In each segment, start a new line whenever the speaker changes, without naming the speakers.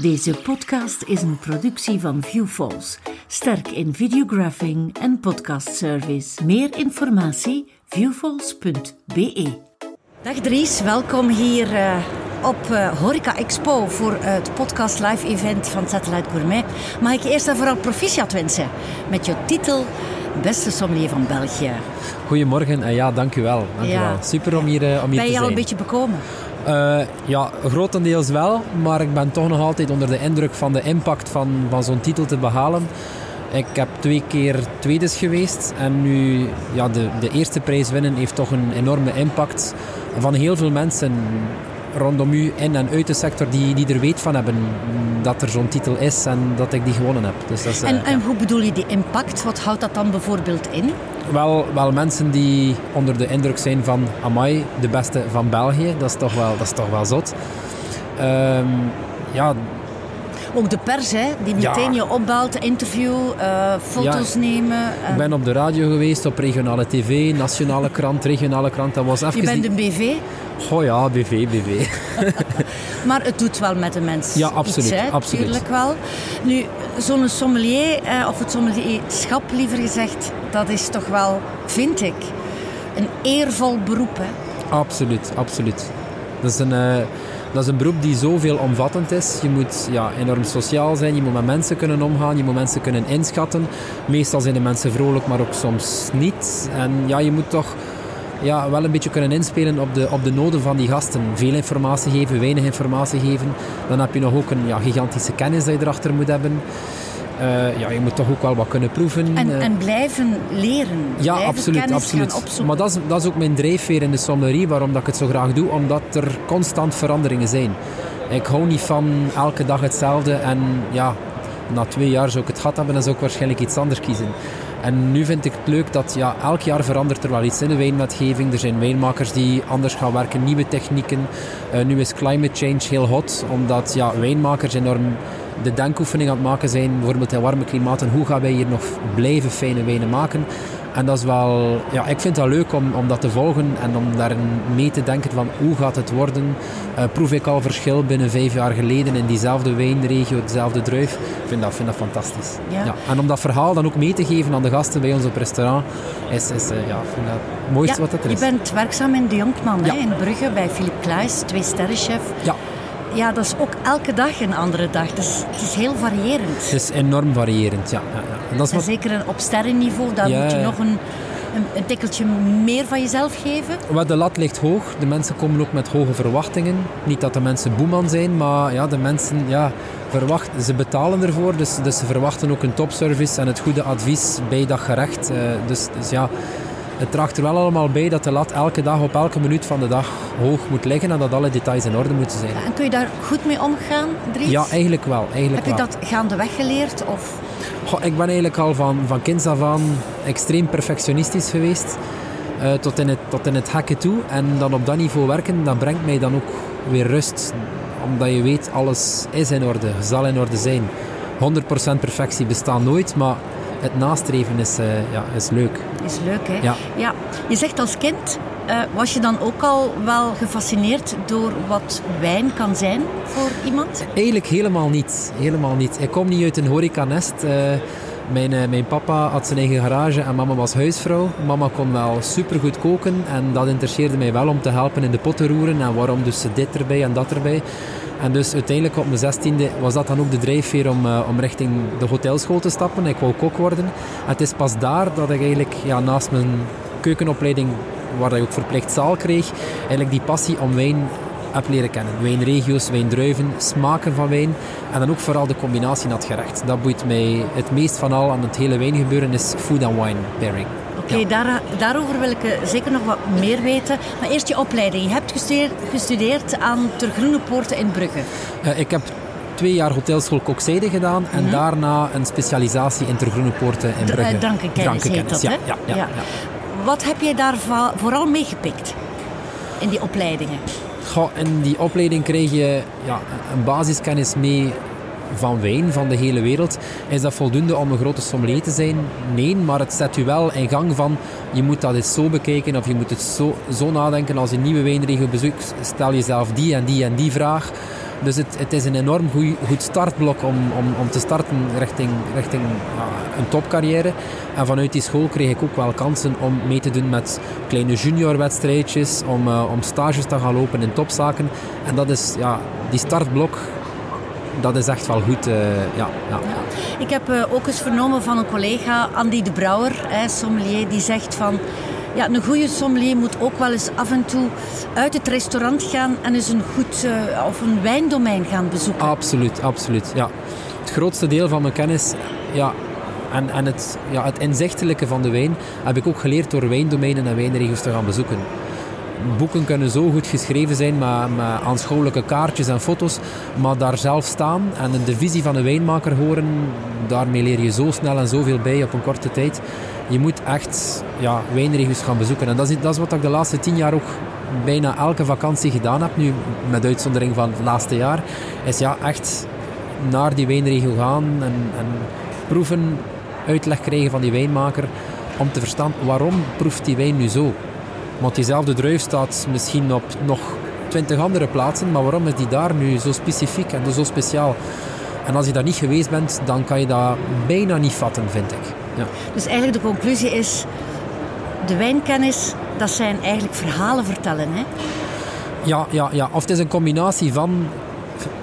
Deze podcast is een productie van Viewfalls, sterk in videographing en podcastservice. Meer informatie viewfalls.be.
Dag Dries, welkom hier uh, op uh, Horeca Expo voor het podcast live event van Satellite Gourmet. Mag ik eerst en vooral proficiat wensen met je titel Beste sommelier van België.
Goedemorgen en ja, dank u wel. Dank ja. u wel. Super om hier, uh, om hier
ben
te zijn.
Ben je al een beetje bekomen?
Uh, ja, grotendeels wel, maar ik ben toch nog altijd onder de indruk van de impact van, van zo'n titel te behalen. Ik heb twee keer tweedes geweest en nu ja, de, de eerste prijs winnen heeft toch een enorme impact van heel veel mensen rondom u in en uit de sector die, die er weet van hebben dat er zo'n titel is en dat ik die gewonnen heb. Dus dat is,
en,
uh,
en hoe bedoel je die impact? Wat houdt dat dan bijvoorbeeld in?
Wel, wel mensen die onder de indruk zijn van Amai, de beste van België. Dat is toch wel, dat is toch wel zot. Um, ja,
ook de pers, hè, die meteen ja. je opbelt, interview, uh, foto's
ja,
nemen.
Ik ben op de radio geweest, op regionale tv, nationale krant, regionale krant. Dat was even
je bent
die...
een BV?
Oh ja, BV, BV.
maar het doet wel met de mensen.
Ja, absoluut.
Iets, hè?
absoluut.
Tuurlijk wel. Nu, zo'n sommelier, eh, of het sommelierschap liever gezegd, dat is toch wel, vind ik, een eervol beroep. Hè?
Absoluut, absoluut. Dat is een... Uh, dat is een beroep die zoveel omvattend is. Je moet ja, enorm sociaal zijn, je moet met mensen kunnen omgaan, je moet mensen kunnen inschatten. Meestal zijn de mensen vrolijk, maar ook soms niet. En ja, je moet toch ja, wel een beetje kunnen inspelen op de, op de noden van die gasten. Veel informatie geven, weinig informatie geven. Dan heb je nog ook een ja, gigantische kennis dat je erachter moet hebben. Uh, ja, je moet toch ook wel wat kunnen proeven.
En, uh, en blijven leren.
Ja,
blijven
absoluut. absoluut. Maar dat is, dat is ook mijn drijfveer in de sommelierie, waarom dat ik het zo graag doe, omdat er constant veranderingen zijn. Ik hou niet van elke dag hetzelfde en ja, na twee jaar zou ik het gehad hebben, dan zou ik waarschijnlijk iets anders kiezen. En nu vind ik het leuk dat ja, elk jaar verandert er wel iets in de wijnwetgeving. Er zijn wijnmakers die anders gaan werken, nieuwe technieken. Uh, nu is climate change heel hot, omdat ja, wijnmakers enorm de denkoefening aan het maken zijn, bijvoorbeeld in warme klimaten, hoe gaan wij hier nog blijven fijne wijnen maken? En dat is wel, ja, ik vind dat leuk om, om dat te volgen en om daar mee te denken van hoe gaat het worden? Uh, proef ik al verschil binnen vijf jaar geleden in diezelfde wijnregio, dezelfde druif? Ik vind dat, vind dat fantastisch.
Ja.
Ja. En om dat verhaal dan ook mee te geven aan de gasten bij ons op restaurant, is, is uh, ja, vind dat het mooiste
ja,
wat het er is.
Je bent werkzaam in de Jonkman
Ja.
hè, in Brugge bij Philippe Kluis, twee sterrenchef.
Ja.
Ja, dat is ook elke dag een andere dag. Dus het is heel variërend.
Het is enorm variërend, ja. ja, ja. En dat is
En
wat...
zeker op sterrenniveau, daar
Ja,
moet je nog een, een, een tikkeltje meer van jezelf geven.
Wel, de lat ligt hoog. De mensen komen ook met hoge verwachtingen. Niet dat de mensen boeman zijn, maar ja, de mensen ja, verwachten, ze betalen ervoor. Dus, dus ze verwachten ook een topservice en het goede advies bij dat gerecht. Eh, dus, dus ja, het draagt er wel allemaal bij dat de lat elke dag op elke minuut van de dag hoog moet liggen en dat alle details in orde moeten zijn.
En kun je daar goed mee omgaan, Dries?
Ja, eigenlijk wel. Eigenlijk
Heb je dat gaandeweg geleerd? Of...
Goh, ik ben eigenlijk al van, van kinds af aan extreem perfectionistisch geweest. eh, tot, in het, tot in het hacken toe. En dan op dat niveau werken, dat brengt mij dan ook weer rust. Omdat je weet, alles is in orde, zal in orde zijn. 100% perfectie bestaat nooit, maar het nastreven is, eh, ja, is leuk.
Is leuk, hè?
Ja.
Je zegt als kind, eh, was je dan ook al wel gefascineerd door wat wijn kan zijn voor iemand?
Eigenlijk helemaal niet. Helemaal niet. Ik kom niet uit een horecanest. Eh mijn, eh, mijn papa had zijn eigen garage en mama was huisvrouw. Mama kon wel supergoed koken en dat interesseerde mij wel om te helpen in de potten roeren. En waarom dus dit erbij en dat erbij. En dus uiteindelijk op mijn zestiende was dat dan ook de drijfveer om, eh, om richting de hotelschool te stappen. Ik wou kok worden. En het is pas daar dat ik eigenlijk ja, naast mijn keukenopleiding, waar ik ook verplicht zaal kreeg, eigenlijk die passie om wijn heb leren kennen. Wijnregio's, wijndruiven, smaken van wijn en dan ook vooral de combinatie naar gerecht. Dat boeit mij het meest van al aan het hele wijngebeuren is food and wine pairing.
Oké, daar, daarover wil ik eh, zeker nog wat meer weten. Maar eerst je opleiding. Je hebt gestudeerd, gestudeerd aan Ter Groene Poorten in Brugge.
Eh, ik heb twee jaar hotelschool kokzijde gedaan en daarna een specialisatie in Ter Groene Poorten in
Dr-
Brugge.
eh, drankenkennis heet dat,
ja,
hè?
Ja, ja,
Ja.
ja.
Wat heb jij daar vooral meegepikt in die opleidingen?
Goh, in die opleiding krijg je ja, een basiskennis mee van wijn, van de hele wereld. Is dat voldoende om een grote sommelier te zijn? Nee, maar het zet u wel in gang van je moet dat eens zo bekijken of je moet het zo, zo nadenken als je een nieuwe wijnregio bezoekt. Stel jezelf die en die en die vraag. Dus het, het is een enorm goeie, goed startblok om, om, om te starten richting, richting een topcarrière. En vanuit die school kreeg ik ook wel kansen om mee te doen met kleine juniorwedstrijdjes, om, uh, om stages te gaan lopen in topzaken. En dat is, ja, die startblok, dat is echt wel goed. Uh, ja, ja.
Ik heb uh, ook eens vernomen van een collega, Andy de Brouwer, hè, sommelier, die zegt van ja, een goede sommelier moet ook wel eens af en toe uit het restaurant gaan en eens een goed uh, of een wijndomein gaan bezoeken.
Absoluut, absoluut. Ja. Het grootste deel van mijn kennis ja, en, en het, ja, het inzichtelijke van de wijn heb ik ook geleerd door wijndomeinen en wijnregio's te gaan bezoeken. Boeken kunnen zo goed geschreven zijn met, met aanschouwelijke kaartjes en foto's, maar daar zelf staan en de visie van een wijnmaker horen, daarmee leer je zo snel en zoveel bij op een korte tijd je moet echt ja, wijnregio's gaan bezoeken. En dat is, dat is wat ik de laatste tien jaar ook bijna elke vakantie gedaan heb, nu met uitzondering van het laatste jaar, is ja, echt naar die wijnregio gaan en, en proeven, uitleg krijgen van die wijnmaker, om te verstaan waarom proeft die wijn nu zo. Want diezelfde druif staat misschien op nog twintig andere plaatsen, maar waarom is die daar nu zo specifiek en zo speciaal? En als je daar niet geweest bent, dan kan je dat bijna niet vatten, vind ik. Ja.
Dus eigenlijk de conclusie is, de wijnkennis, dat zijn eigenlijk verhalen vertellen. Hè?
Ja, ja, ja, of het is een combinatie van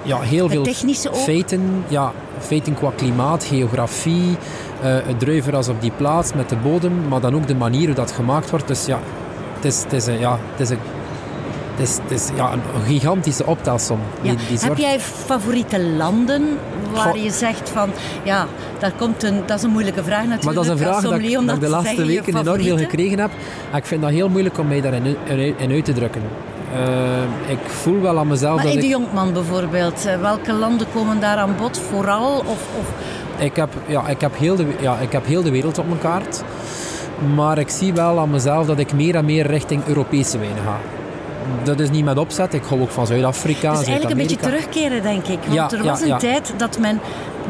ja, heel veel feiten. Ja, feiten qua klimaat, geografie, uh, het druivenras op die plaats met de bodem, maar dan ook de manier hoe dat gemaakt wordt. Dus ja, het is, het is, een, ja, het is een het is, het is ja, een gigantische optelsom.
Die, die Heb jij favoriete landen waar je zegt van... Ja, daar komt een, dat is een moeilijke vraag natuurlijk.
Maar dat is een vraag dat, ik, dat de laatste weken enorm veel gekregen heb. En ik vind dat heel moeilijk om mij daarin in, uit te drukken. Uh, ik voel wel aan mezelf
maar
dat
in de Jonkman bijvoorbeeld, eh, welke landen komen daar aan bod? Vooral? Of, of...
Ik, heb, ja, ik, heb heel de, ja, ik heb heel de wereld op mijn kaart. Maar ik zie wel aan mezelf dat ik meer en meer richting Europese wijnen ga dat is niet met opzet. Ik hou ook van Zuid-Afrika.
Dus eigenlijk een beetje terugkeren, denk ik. Want er was een tijd dat men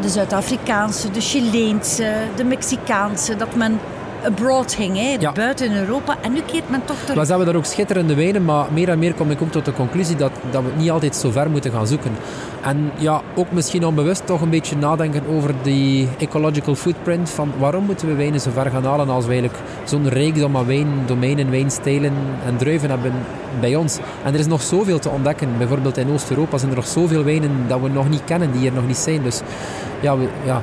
de Zuid-Afrikaanse, de Chileense, de Mexicaanse, dat men abroad ging, hè, buiten Europa. En nu keert men toch terug.
We hebben daar ook schitterende wijnen, maar meer en meer kom ik ook tot de conclusie dat, dat we niet altijd zo ver moeten gaan zoeken. En ja, ook misschien onbewust toch een beetje nadenken over die ecological footprint van waarom moeten we wijnen zo ver gaan halen als we eigenlijk zo'n rijkdom aan wijndomeinen, wijnstijlen en druiven hebben bij ons. En er is nog zoveel te ontdekken. Bijvoorbeeld in Oost-Europa zijn er nog zoveel wijnen dat we nog niet kennen, die er nog niet zijn. Dus ja, we, ja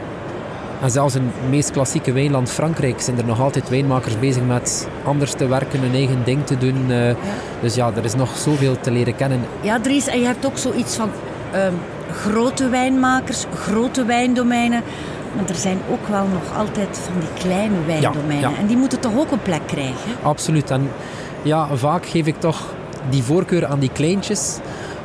en zelfs in het meest klassieke wijnland Frankrijk zijn er nog altijd wijnmakers bezig met anders te werken, hun eigen ding te doen. Uh, Dus ja, er is nog zoveel te leren kennen.
Ja, Dries, en je hebt ook zoiets van um, grote wijnmakers, grote wijndomeinen. Maar er zijn ook wel nog altijd van die kleine wijndomeinen. Ja, En die moeten toch ook een plek krijgen?
Absoluut. En ja, vaak geef ik toch die voorkeur aan die kleintjes.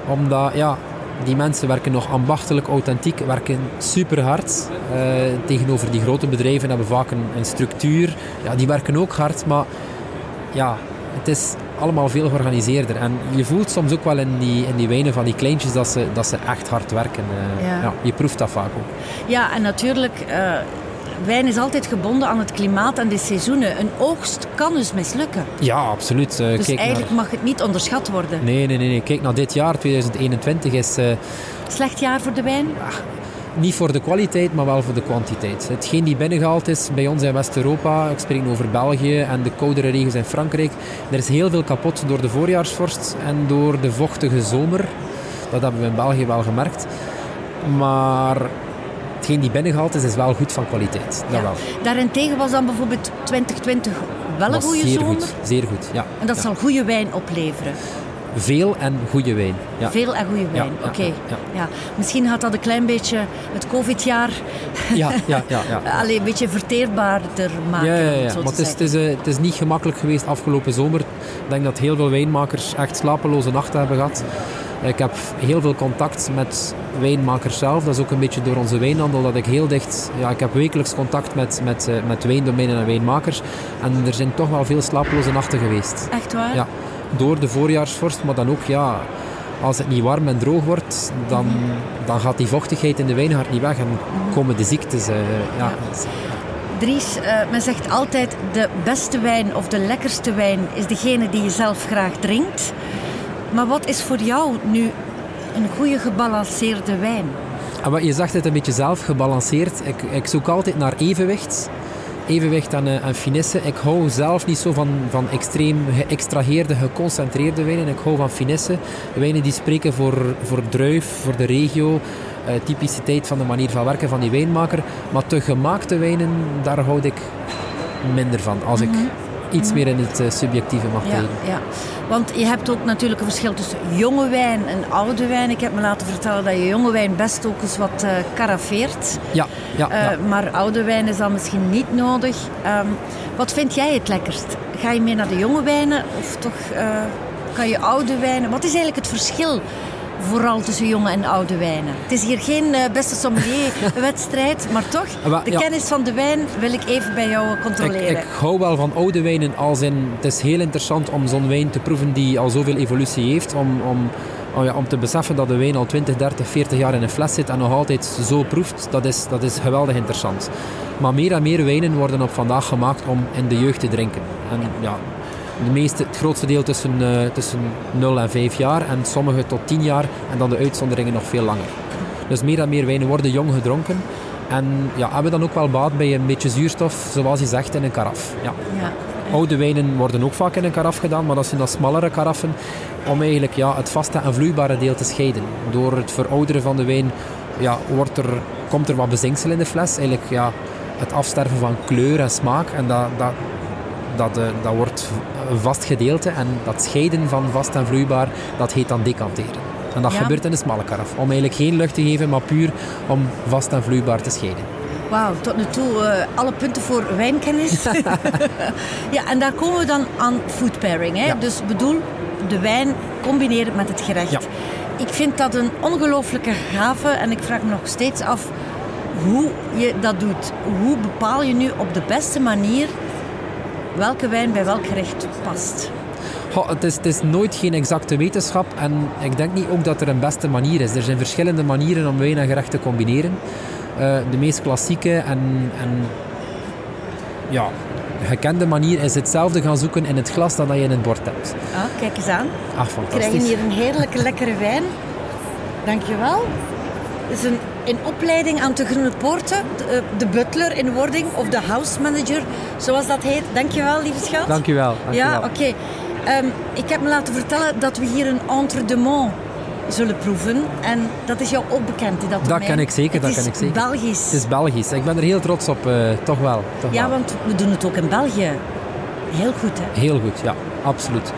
Omdat, ja, die mensen werken nog ambachtelijk, authentiek, werken super hard. Uh, tegenover die grote bedrijven hebben vaak een, een, structuur. Ja, die werken ook hard, maar ja, het is allemaal veel georganiseerder. En je voelt soms ook wel in die, in die wijnen van die kleintjes dat ze, dat ze echt hard werken. Uh, ja. je proeft dat vaak ook.
Ja, en natuurlijk... Uh wijn is altijd gebonden aan het klimaat en de seizoenen. Een oogst kan dus mislukken.
Ja, absoluut.
Uh, dus eigenlijk mag het niet onderschat worden.
Nee, nee, nee, nee. Kijk naar dit jaar, 2021 is... Uh...
Slecht jaar voor de wijn?
Ja, niet voor de kwaliteit, maar wel voor de kwantiteit. Hetgeen die binnengehaald is bij ons in West-Europa, ik spreek over België en de koudere regio's in Frankrijk, er is heel veel kapot door de voorjaarsvorst en door de vochtige zomer. Dat hebben we in België wel gemerkt. Maar hetgeen die binnengehaald is, is wel goed van kwaliteit. Dat wel.
Daarentegen was dan bijvoorbeeld 2020 wel een goede zomer?
Goed, zeer goed, ja.
En dat zal goede wijn opleveren?
Veel en goede wijn. Ja.
Veel en goede wijn, oké. Ja, Misschien had dat een klein beetje het COVID-jaar
ja, ja, ja, ja.
Allee, een beetje verteerbaarder maken. Ja, ja, ja.
maar het is, het, is, uh, het is niet gemakkelijk geweest afgelopen zomer. Ik denk dat heel veel wijnmakers echt slapeloze nachten hebben gehad. Ik heb heel veel contact met wijnmakers zelf. Dat is ook een beetje door onze wijnhandel dat ik heel dicht... Ja, ik heb wekelijks contact met, met, uh, met wijndomeinen en wijnmakers. En er zijn toch wel veel slapeloze nachten geweest.
Echt waar?
Ja, door de voorjaarsvorst, maar dan ook ja... Als het niet warm en droog wordt, dan, dan gaat die vochtigheid in de wijngaard niet weg en komen de ziektes. Uh, ja.
Dries, uh, men zegt altijd de beste wijn of de lekkerste wijn is degene die je zelf graag drinkt. Maar wat is voor jou nu een goede gebalanceerde wijn?
Wat je zegt het een beetje zelf gebalanceerd. Ik, ik zoek altijd naar evenwicht. Evenwicht en, en finesse. Ik hou zelf niet zo van, van extreem geëxtraheerde, geconcentreerde wijnen. Ik hou van finesse. Wijnen die spreken voor, voor druif, voor de regio. Uh, typiciteit van de manier van werken van die wijnmaker. Maar te gemaakte wijnen, daar houd ik minder van. Als ik mhm iets meer in het uh, subjectieve mag
ja, Ja, want je hebt ook natuurlijk een verschil tussen jonge wijn en oude wijn. Ik heb me laten vertellen dat je jonge wijn best ook eens wat karafeert.
Ja, ja, uh, ja,
Maar oude wijn is dan misschien niet nodig. Um, wat vind jij het lekkerst? Ga je meer naar de jonge wijnen of toch kan je oude wijnen? Wat is eigenlijk het verschil vooral tussen jonge en oude wijnen. Het is hier geen uh, beste sommelier-wedstrijd, maar toch, ah, de kennis van de wijn wil ik even bij jou controleren.
Ik, ik hou wel van oude wijnen, als in, het is heel interessant om zo'n wijn te proeven die al zoveel evolutie heeft, om, om, om, ja, om te beseffen dat de wijn al 20, 30, 40 jaar in een fles zit en nog altijd zo proeft, dat is, dat is geweldig interessant. Maar meer en meer wijnen worden op vandaag gemaakt om in de jeugd te drinken. En ja, de meeste, het grootste deel tussen, uh, tussen 0 en 5 jaar en sommige tot 10 jaar en dan de uitzonderingen nog veel langer. Dus meer en meer wijnen worden jong gedronken en ja, hebben dan ook wel baat bij een beetje zuurstof, zoals je zegt, in een karaf. Ja. ja. Oude wijnen worden ook vaak in een karaf gedaan, maar dat zijn dan smallere karaffen om eigenlijk ja, het vaste en vloeibare deel te scheiden. Door het verouderen van de wijn ja, wordt er, komt er wat bezinksel in de fles. Eigenlijk ja, het afsterven van kleur en smaak. En dat, dat, dat, uh, dat wordt een vast gedeelte en dat scheiden van vast en vloeibaar, dat heet dan decanteren. En dat gebeurt in een smalle karaf. Om eigenlijk geen lucht te geven, maar puur om vast en vloeibaar te scheiden.
Wauw, tot nu toe uh, alle punten voor wijnkennis. ja, en daar komen we dan aan food pairing. Hè? Ja. Dus bedoel, de wijn combineren met het gerecht. Ja. Ik vind dat een ongelooflijke gave en ik vraag me nog steeds af hoe je dat doet. Hoe bepaal je nu op de beste manier welke wijn bij welk gerecht past?
Goh, het, is, het, is, nooit geen exacte wetenschap en ik denk niet ook dat er een beste manier is. Er zijn verschillende manieren om wijn en gerecht te combineren. Uh, de meest klassieke en, en ja, gekende manier is hetzelfde gaan zoeken in het glas dan dat je in het bord hebt.
Ah, kijk eens aan.
Ach, fantastisch.
We krijgen hier een heerlijke lekkere wijn. Dankjewel. Het is een in opleiding aan de Groene Poorten, de, eh, de, butler in wording of de house manager, zoals dat heet. Dankjewel, lieve schat.
Dankjewel.
dankjewel. Ja, oké. Okay. Um, ik heb me laten vertellen dat we hier een entre de mont zullen proeven. En dat is jou ook bekend, dat
Dat ken ik zeker,
het
dat ken ik zeker.
Belgisch.
Het is Belgisch. Ik ben er heel trots op, uh, toch wel. Toch
ja,
wel.
want we doen het ook in België. Heel goed, hè?
Heel goed, ja. Absoluut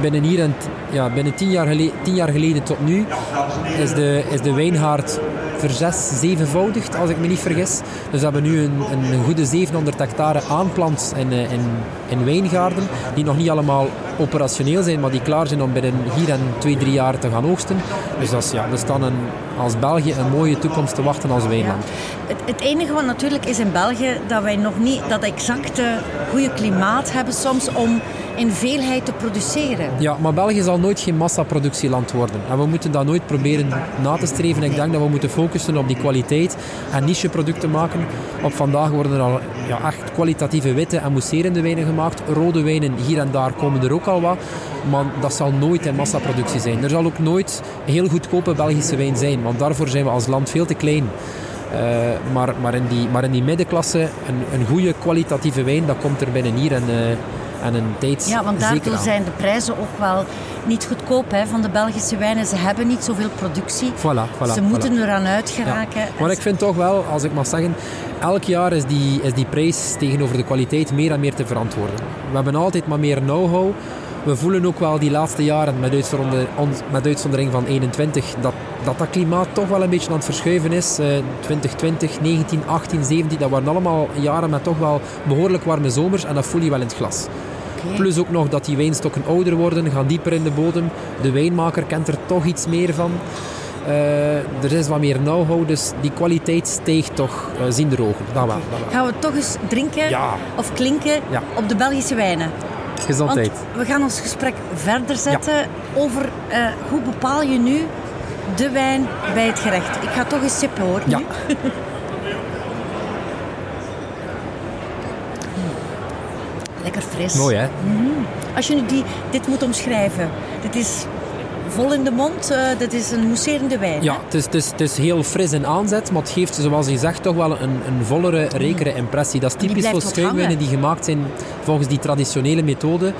binnen hier en ja, binnen tien jaar, geleden, tien jaar geleden tot nu is de, is de wijngaard verzes, zevenvoudigd, als ik me niet vergis. Dus we hebben nu een, een, goede 700 hectare aanplant in, eh, in, in wijngaarden, die nog niet allemaal operationeel zijn, maar die klaar zijn om binnen hier en twee, drie jaar te gaan oogsten. Dus dat is, ja, we staan een, als België een mooie toekomst te wachten als wijnland.
Het, het, enige wat natuurlijk is in België, dat wij nog niet dat exacte goede klimaat hebben soms om in veelheid te produceren.
Ja, maar België zal nooit geen massaproductieland worden. En we moeten dat nooit proberen na te streven. Ik denk dat we moeten focussen op die kwaliteit en nicheproducten maken. Op vandaag worden er al ja, echt kwalitatieve witte en mousserende wijnen gemaakt. Rode wijnen hier en daar komen er ook al wat. Maar dat zal nooit in massaproductie zijn. Er zal ook nooit heel goedkope Belgische wijn zijn. Want daarvoor zijn we als land veel te klein. Uh, maar, maar, in die, maar in die middenklasse, een, een goede kwalitatieve wijn, dat komt er binnen hier. En, uh, en een tijd
Ja, want daardoor zijn de prijzen ook wel niet goedkoop hè, van de Belgische wijnen. Ze hebben niet zoveel productie.
Voilà, voilà,
Ze moeten voilà. eraan uitgeraken. Ja.
Maar ik vind toch wel, als ik mag zeggen, elk jaar is die, is die prijs tegenover de kwaliteit meer en meer te verantwoorden. We hebben altijd maar meer know-how. We voelen ook wel die laatste jaren, met uitzondering, met uitzondering van 21, dat, dat dat klimaat toch wel een beetje aan het verschuiven is. Uh, 2020, 19, 18, 17, dat waren allemaal jaren met toch wel behoorlijk warme zomers en dat voel je wel in het glas. Okay. Plus ook nog dat die wijnstokken ouder worden, gaan dieper in de bodem. De wijnmaker kent er toch iets meer van. Uh, er is wat meer know-how, dus die kwaliteit steekt toch uh, zien de ogen. Dat wel, dat wel.
Gaan we toch eens drinken
ja.
of klinken
ja.
op de Belgische wijnen?
Gezondheid.
Want we gaan ons gesprek verder zetten ja. over uh, hoe bepaal je nu de wijn bij het gerecht. Ik ga toch eens sippen hoor.
Ja.
Lekker fris.
Mooi hè?
Mm. Als je nu die, dit moet omschrijven. Dit is vol in de mond. Uh, dit is een mousserende wijn.
Ja, het is, het, is, het is heel fris in aanzet, maar het geeft, zoals je zegt, toch wel een, een vollere, rekere impressie. Dat is typisch voor schuimwijnen die gemaakt zijn volgens die traditionele methode.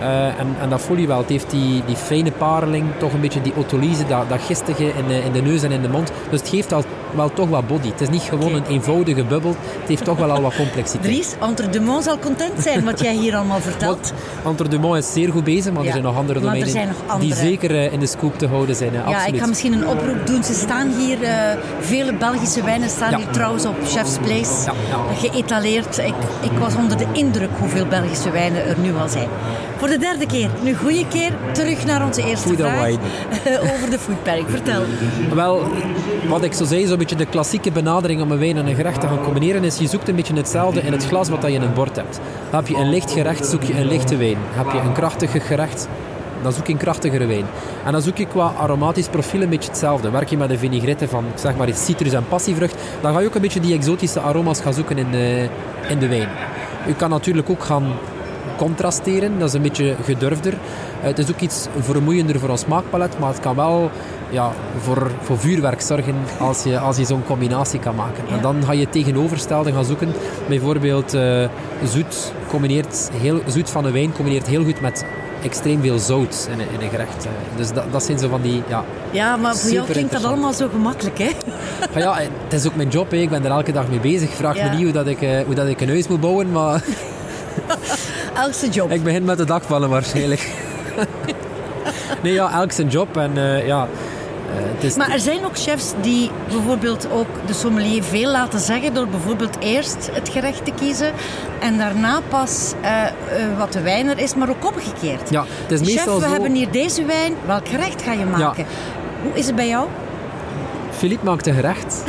Uh, en, en, dat voel je wel. Het heeft die, die fijne pareling, toch een beetje die otolyse, dat, dat gistige in de, in de neus en in de mond. Dus het geeft al wel toch wat body. Het is niet gewoon een eenvoudige bubbel. Het heeft toch wel al wat complexiteit.
Dries, Entre Dumont zal content zijn wat jij hier allemaal vertelt.
Entre Dumont is zeer goed bezig, maar er zijn nog andere domeinen die zeker uh, in de scoop te houden zijn. Uh,
ja, ik ga misschien een oproep doen. Ze staan hier, uh, vele Belgische wijnen staan ja. hier trouwens op Chef's Place. Ja, geëtaleerd. Ik, ik was onder de indruk hoeveel Belgische wijnen er nu al zijn. Voor de derde keer, nu goede keer, terug naar onze eerste
Food
vraag over de foodpark. Vertel.
Wel, wat ik zo zei, zo'n beetje de klassieke benadering om een wijn en een gerecht te gaan combineren, is je zoekt een beetje hetzelfde in het glas wat je in het bord hebt. Heb je een licht gerecht, zoek je een lichte wijn. Heb je een krachtige gerecht, dan zoek je een krachtigere wijn. En dan zoek je qua aromatisch profiel een beetje hetzelfde. Werk je met een vinaigrette van zeg maar citrus en passievrucht, dan ga je ook een beetje die exotische aroma's gaan zoeken in de, in de wijn. Je kan natuurlijk ook gaan contrasteren. Dat is een beetje gedurfder. Eh, het is ook iets vermoeiender voor ons smaakpalet, maar het kan wel ja, voor, voor vuurwerk zorgen als je, als je zo'n combinatie kan maken. En dan ga je tegenoverstelde gaan zoeken. Bijvoorbeeld uh, zoet, combineert heel, zoet van een wijn combineert heel goed met extreem veel zout in, in een gerecht. Eh. Dus dat, dat zijn zo van die... Ja,
ja maar voor jou klinkt dat allemaal zo gemakkelijk, hè?
Maar ja, het is ook mijn job, hè. ik ben er elke dag mee bezig. Vraag me niet hoe, dat ik, hoe dat ik een huis moet bouwen, maar...
elk job.
Ik begin met de dakvallen waarschijnlijk. nee, ja, elk zijn job. En uh, ja...
Uh, is maar er zijn ook chefs die bijvoorbeeld ook de sommelier veel laten zeggen door bijvoorbeeld eerst het gerecht te kiezen en daarna pas uh, wat de wijn er is, maar ook omgekeerd.
Ja, het is meestal
Chef, we
zo...
hebben hier deze wijn, welk gerecht ga je maken? Ja. Hoe is het bij jou?
Philippe maakt een gerecht.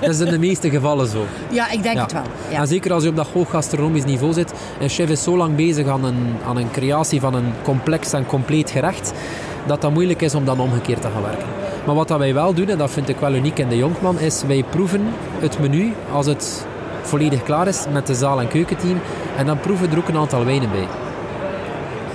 Dat is in de meeste gevallen zo.
Ja, ik denk het wel. Ja.
En zeker als je op dat hoog gastronomisch niveau zit. Een chef is zo lang bezig aan een, aan een creatie van een complex en compleet gerecht, dat dat moeilijk is om dan omgekeerd te gaan werken. Maar wat dat wij wel doen, en dat vind ik wel uniek in de Jonkman, is wij proeven het menu als het volledig klaar is met de zaal- en keukenteam. En dan proeven we er ook een aantal wijnen bij.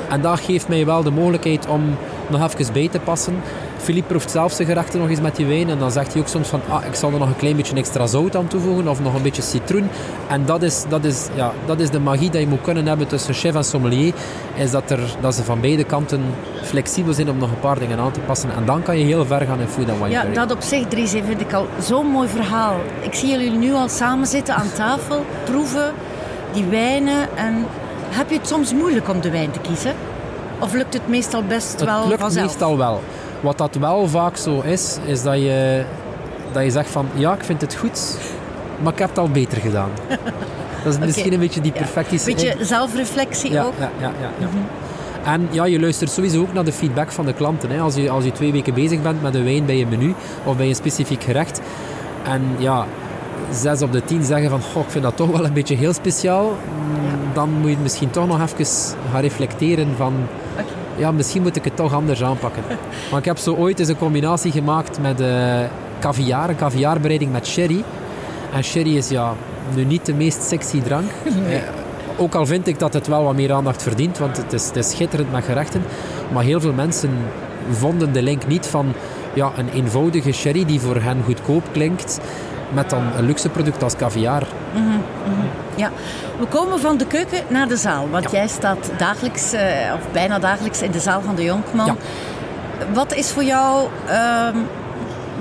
En dat geeft mij wel de mogelijkheid om nog even bij te passen. Philippe proeft zelf zijn gerechten nog eens met die wijn. En dan zegt hij ook soms van, ah, ik zal er nog een klein beetje extra zout aan toevoegen. Of nog een beetje citroen. En dat is, dat is, ja, dat is de magie die je moet kunnen hebben tussen chef en sommelier. Is dat, er, dat ze van beide kanten flexibel zijn om nog een paar dingen aan te passen. En dan kan je heel ver gaan in food and wine.
Ja, dat op zich, Dries, vind ik al zo'n mooi verhaal. Ik zie jullie nu al samen zitten aan tafel, proeven die wijnen. En heb je het soms moeilijk om de wijn te kiezen? Of lukt het meestal best wel
het lukt
vanzelf?
meestal wel. Wat dat wel vaak zo is, is dat je, dat je zegt van ja, ik vind het goed, maar ik heb het al beter gedaan. Dat is misschien een beetje die perfectie.
Een beetje zelfreflectie
ja,
ook.
Ja, ja, ja, ja. En ja, je luistert sowieso ook naar de feedback van de klanten. Hè. Als, je, als je twee weken bezig bent met een wijn bij je menu of bij een specifiek gerecht. En ja, zes op de tien zeggen van goh, ik vind dat toch wel een beetje heel speciaal. Dan moet je misschien toch nog even gaan reflecteren van ja, misschien moet ik het toch anders aanpakken. Maar ik heb zo ooit eens een combinatie gemaakt met uh, caviar, een caviarbereiding met sherry. En sherry is ja, nu niet de meest sexy drank. Eh, ook al vind ik dat het wel wat meer aandacht verdient, want het is, het is schitterend met gerechten. Maar heel veel mensen vonden de link niet van ja, een eenvoudige sherry die voor hen goedkoop klinkt met dan een luxe product als caviar.
Mhm, mhm. Ja, we komen van de keuken naar de zaal. Want jij staat dagelijks, uh, of bijna dagelijks, in de zaal van de Jonkman. Ja. Wat is voor jou ehm,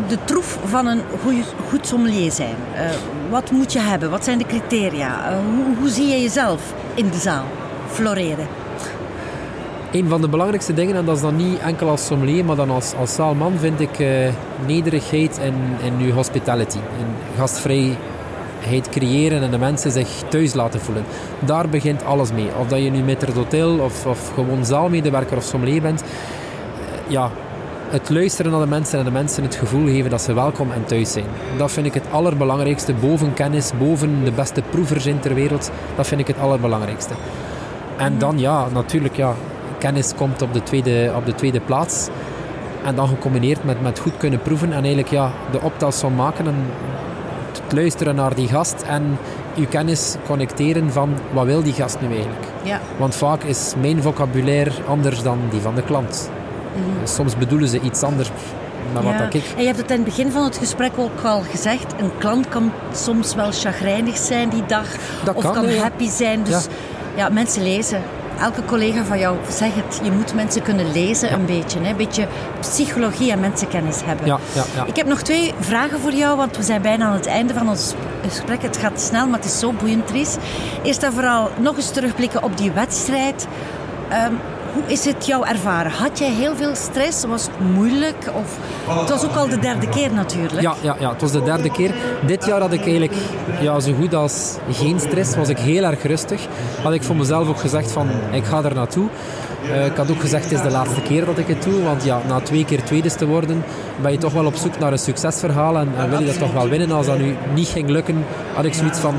de troef van een goeie, goed sommelier zijn? Uh, wat moet je hebben? Wat zijn de criteria? Uh, hoe, hoe zie je jezelf in de zaal floreren?
Een van de belangrijkste dingen, en dat is dan niet enkel als sommelier, maar dan als, als zaalman, vind ik uh, nederigheid in, in je hospitality. En gastvrijheid creëren en de mensen zich thuis laten voelen. Daar begint alles mee. Of dat je nu met hotel of, of gewoon zaalmedewerker of sommelier bent. Uh, ja, het luisteren naar de mensen en de mensen het gevoel geven dat ze welkom en thuis zijn. Dat vind ik het allerbelangrijkste. Boven kennis, boven de beste proevers in ter wereld. Dat vind ik het allerbelangrijkste. En dan ja, natuurlijk ja, kennis komt op de tweede, op de tweede plaats. En dan gecombineerd met, met goed kunnen proeven en eigenlijk ja, de optelsom maken en het luisteren naar die gast en je kennis connecteren van wat wil die gast nu eigenlijk.
Ja.
Want vaak is mijn vocabulaire anders dan die van de klant. soms bedoelen ze iets anders. Maar wat dat ik...
En je hebt het in het begin van het gesprek ook al gezegd. Een klant kan soms wel chagrijnig zijn die dag.
Dat
of
kan,
happy zijn. Dus ja. mensen lezen. Elke collega van jou zegt het. Je moet mensen kunnen lezen een beetje. Hè? Een beetje psychologie en mensenkennis hebben.
Ja, ja, ja.
Ik heb nog twee vragen voor jou, want we zijn bijna aan het einde van ons gesprek. Het gaat snel, maar het is zo boeiend, Dries. Eerst en vooral nog eens terugblikken op die wedstrijd. Ehm, hoe is het jou ervaren? Had jij heel veel stress? Was het moeilijk? Of... Het was ook al de derde keer natuurlijk.
Ja, ja, ja, het was de derde keer. Dit jaar had ik eigenlijk ja, zo goed als geen stress. Was ik heel erg rustig. Had ik voor mezelf ook gezegd van, ik ga er naartoe. Eh, ik had ook gezegd, het is de laatste keer dat ik het doe. Want ja, na twee keer tweede te worden, ben je toch wel op zoek naar een succesverhaal. En, en wil je dat toch wel winnen. Als dat nu niet ging lukken, had ik zoiets van,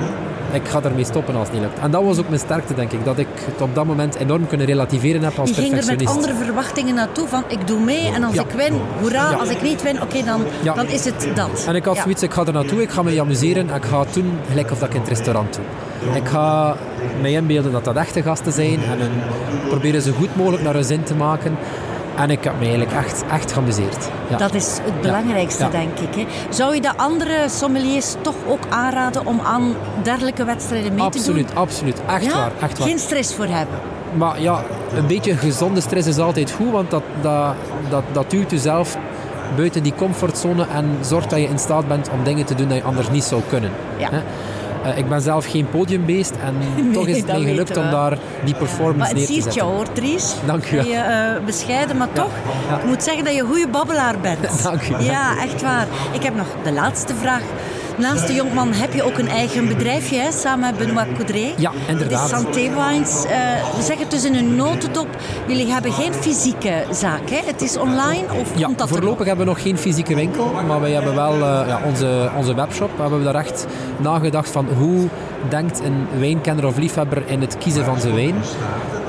ik ga ermee stoppen als het niet lukt. En dat was ook mijn sterkte, denk ik. Dat ik het op dat moment enorm kunnen relativeren heb als
Je ging er met
perfectionist.
andere verwachtingen naartoe van ik doe mee en als
Ja.
ik win, hoera.
Ja.
Als ik niet win, oké, dan,
Ja.
dan is het dat.
En ik had zoiets, ik ga er naartoe, ik ga me amuseren en ik ga doen gelijk of dat ik in het restaurant doe. Ik ga mij inbeelden dat dat echte gasten zijn en hun proberen zo goed mogelijk naar hun zin te maken. En ik heb me eigenlijk echt, echt geamuseerd. Ja.
Dat is het belangrijkste,
Ja.
denk ik. Hè. Zou je de andere sommeliers toch ook aanraden om aan dergelijke wedstrijden mee te doen?
Absoluut, absoluut. Echt waar, echt waar.
Geen stress voor hebben.
Maar ja, een beetje gezonde stress is altijd goed, want dat, dat, dat, dat duwt jezelf buiten die comfortzone en zorgt dat je in staat bent om dingen te doen die je anders niet zou kunnen.
Ja.
Hè? Eh, ik ben zelf geen podiumbeest en toch is het mij gelukt om daar die performance
Maar het
neer te
ziet
zetten.
jou hoor, Dries.
Dank u wel.
Je, eh, bescheiden, maar toch.
ja.
Ik moet zeggen dat je een goede babbelaar bent.
Dank u.
Ja, echt waar. Ik heb nog de laatste vraag. Naast de Jonkman heb je ook een eigen bedrijfje, hè, samen met Benoît Coudray.
Ja, inderdaad.
De Santé Wines. Eh, we zeggen het dus in een notendop. Jullie hebben geen fysieke zaak, hè? Het is online of
Ja,
komt dat er
voorlopig hebben we nog geen fysieke winkel, maar wij hebben wel eh, ja, onze, onze webshop. We hebben daar echt nagedacht van hoe denkt een wijnkenner of liefhebber in het kiezen van zijn wijn.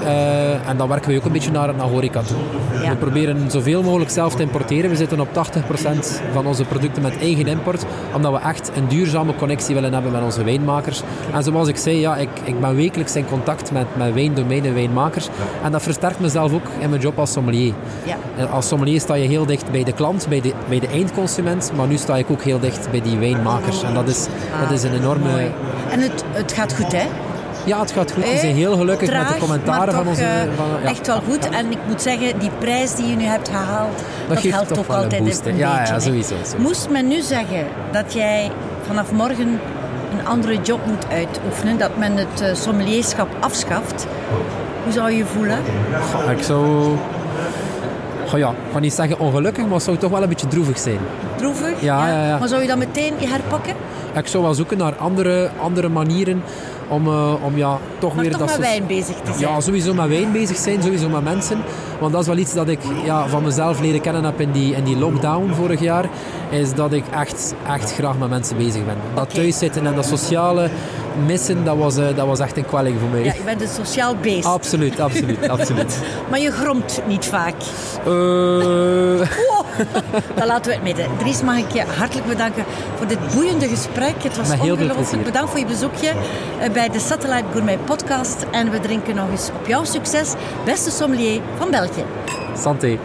Eh, en dan werken we ook een beetje naar, naar horeca toe.
Ja.
We proberen zoveel mogelijk zelf te importeren. We zitten op 80% van onze producten met eigen import, omdat we echt een duurzame connectie willen hebben met onze wijnmakers. En zoals ik zei, ja, ik, ik ben wekelijks in contact met, met wijndomeinen, wijnmakers. En dat versterkt mezelf ook in mijn job als sommelier.
Ja.
En Als sommelier sta je heel dicht bij de klant, bij de, bij de eindconsument, maar nu sta ik ook heel dicht bij die wijnmakers. En dat is, dat is een enorme...
En het, het gaat goed, hè?
Ja, het gaat goed. We
Eh,
zijn heel gelukkig
traag,
met de commentaren van onze...
eh,
van, ja.
Echt wel goed. En ik moet zeggen, die prijs die je nu hebt gehaald, dat,
geeft
helpt
toch
altijd
boost,
een
Ja,
beetje.
ja, sowieso, sowieso.
Moest men nu zeggen dat jij vanaf morgen een andere job moet uitoefenen, dat men het eh, sommelierschap afschaft, hoe zou je je voelen?
Ik zou... Goh, ja, ik ga niet zeggen ongelukkig, maar het zou toch wel een beetje droevig zijn.
Droevig?
Ja, ja, ja.
Maar zou je dan meteen herpakken?
Ik zou wel zoeken naar andere, andere manieren om, eh, om ja, toch
Maar
weer
toch
dat
met wijn bezig te zijn.
Ja, sowieso met wijn bezig zijn, sowieso met mensen. Want dat is wel iets dat ik ja, van mezelf leren kennen heb in die, in die lockdown vorig jaar. Is dat ik echt, echt graag met mensen bezig ben. Dat
Oké.
thuiszitten en dat sociale missen, dat was, eh, dat was echt een kwelling voor mij.
Ja, je bent een sociaal beest.
Absoluut, absoluut, absoluut.
Maar je gromt niet vaak.
Eh,
Dan laten we het midden. Dries, mag ik je hartelijk bedanken voor dit boeiende gesprek. Het was ongelooflijk. Bedankt voor je bezoekje eh, bij de Satellite Gourmet podcast. En we drinken nog eens op jouw succes. Beste sommelier van België.
santé.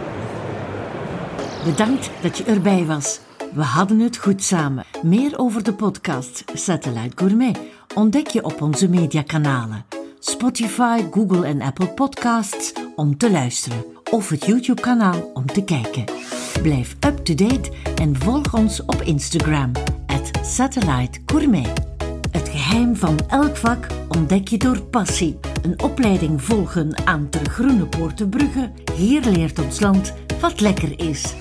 Bedankt dat je erbij was. We hadden het goed samen. Meer over de podcast Satellite Gourmet ontdek je op onze mediakanalen. Spotify, Google en Apple Podcasts om te luisteren. Of het YouTube-kanaal om te kijken. Blijf up-to-date en volg ons op Instagram. Satellite Gourmet. Het geheim van elk vak ontdek je door passie. Een opleiding volgen aan Ter Groene Poortenbrugge. Hier leert ons land wat lekker is.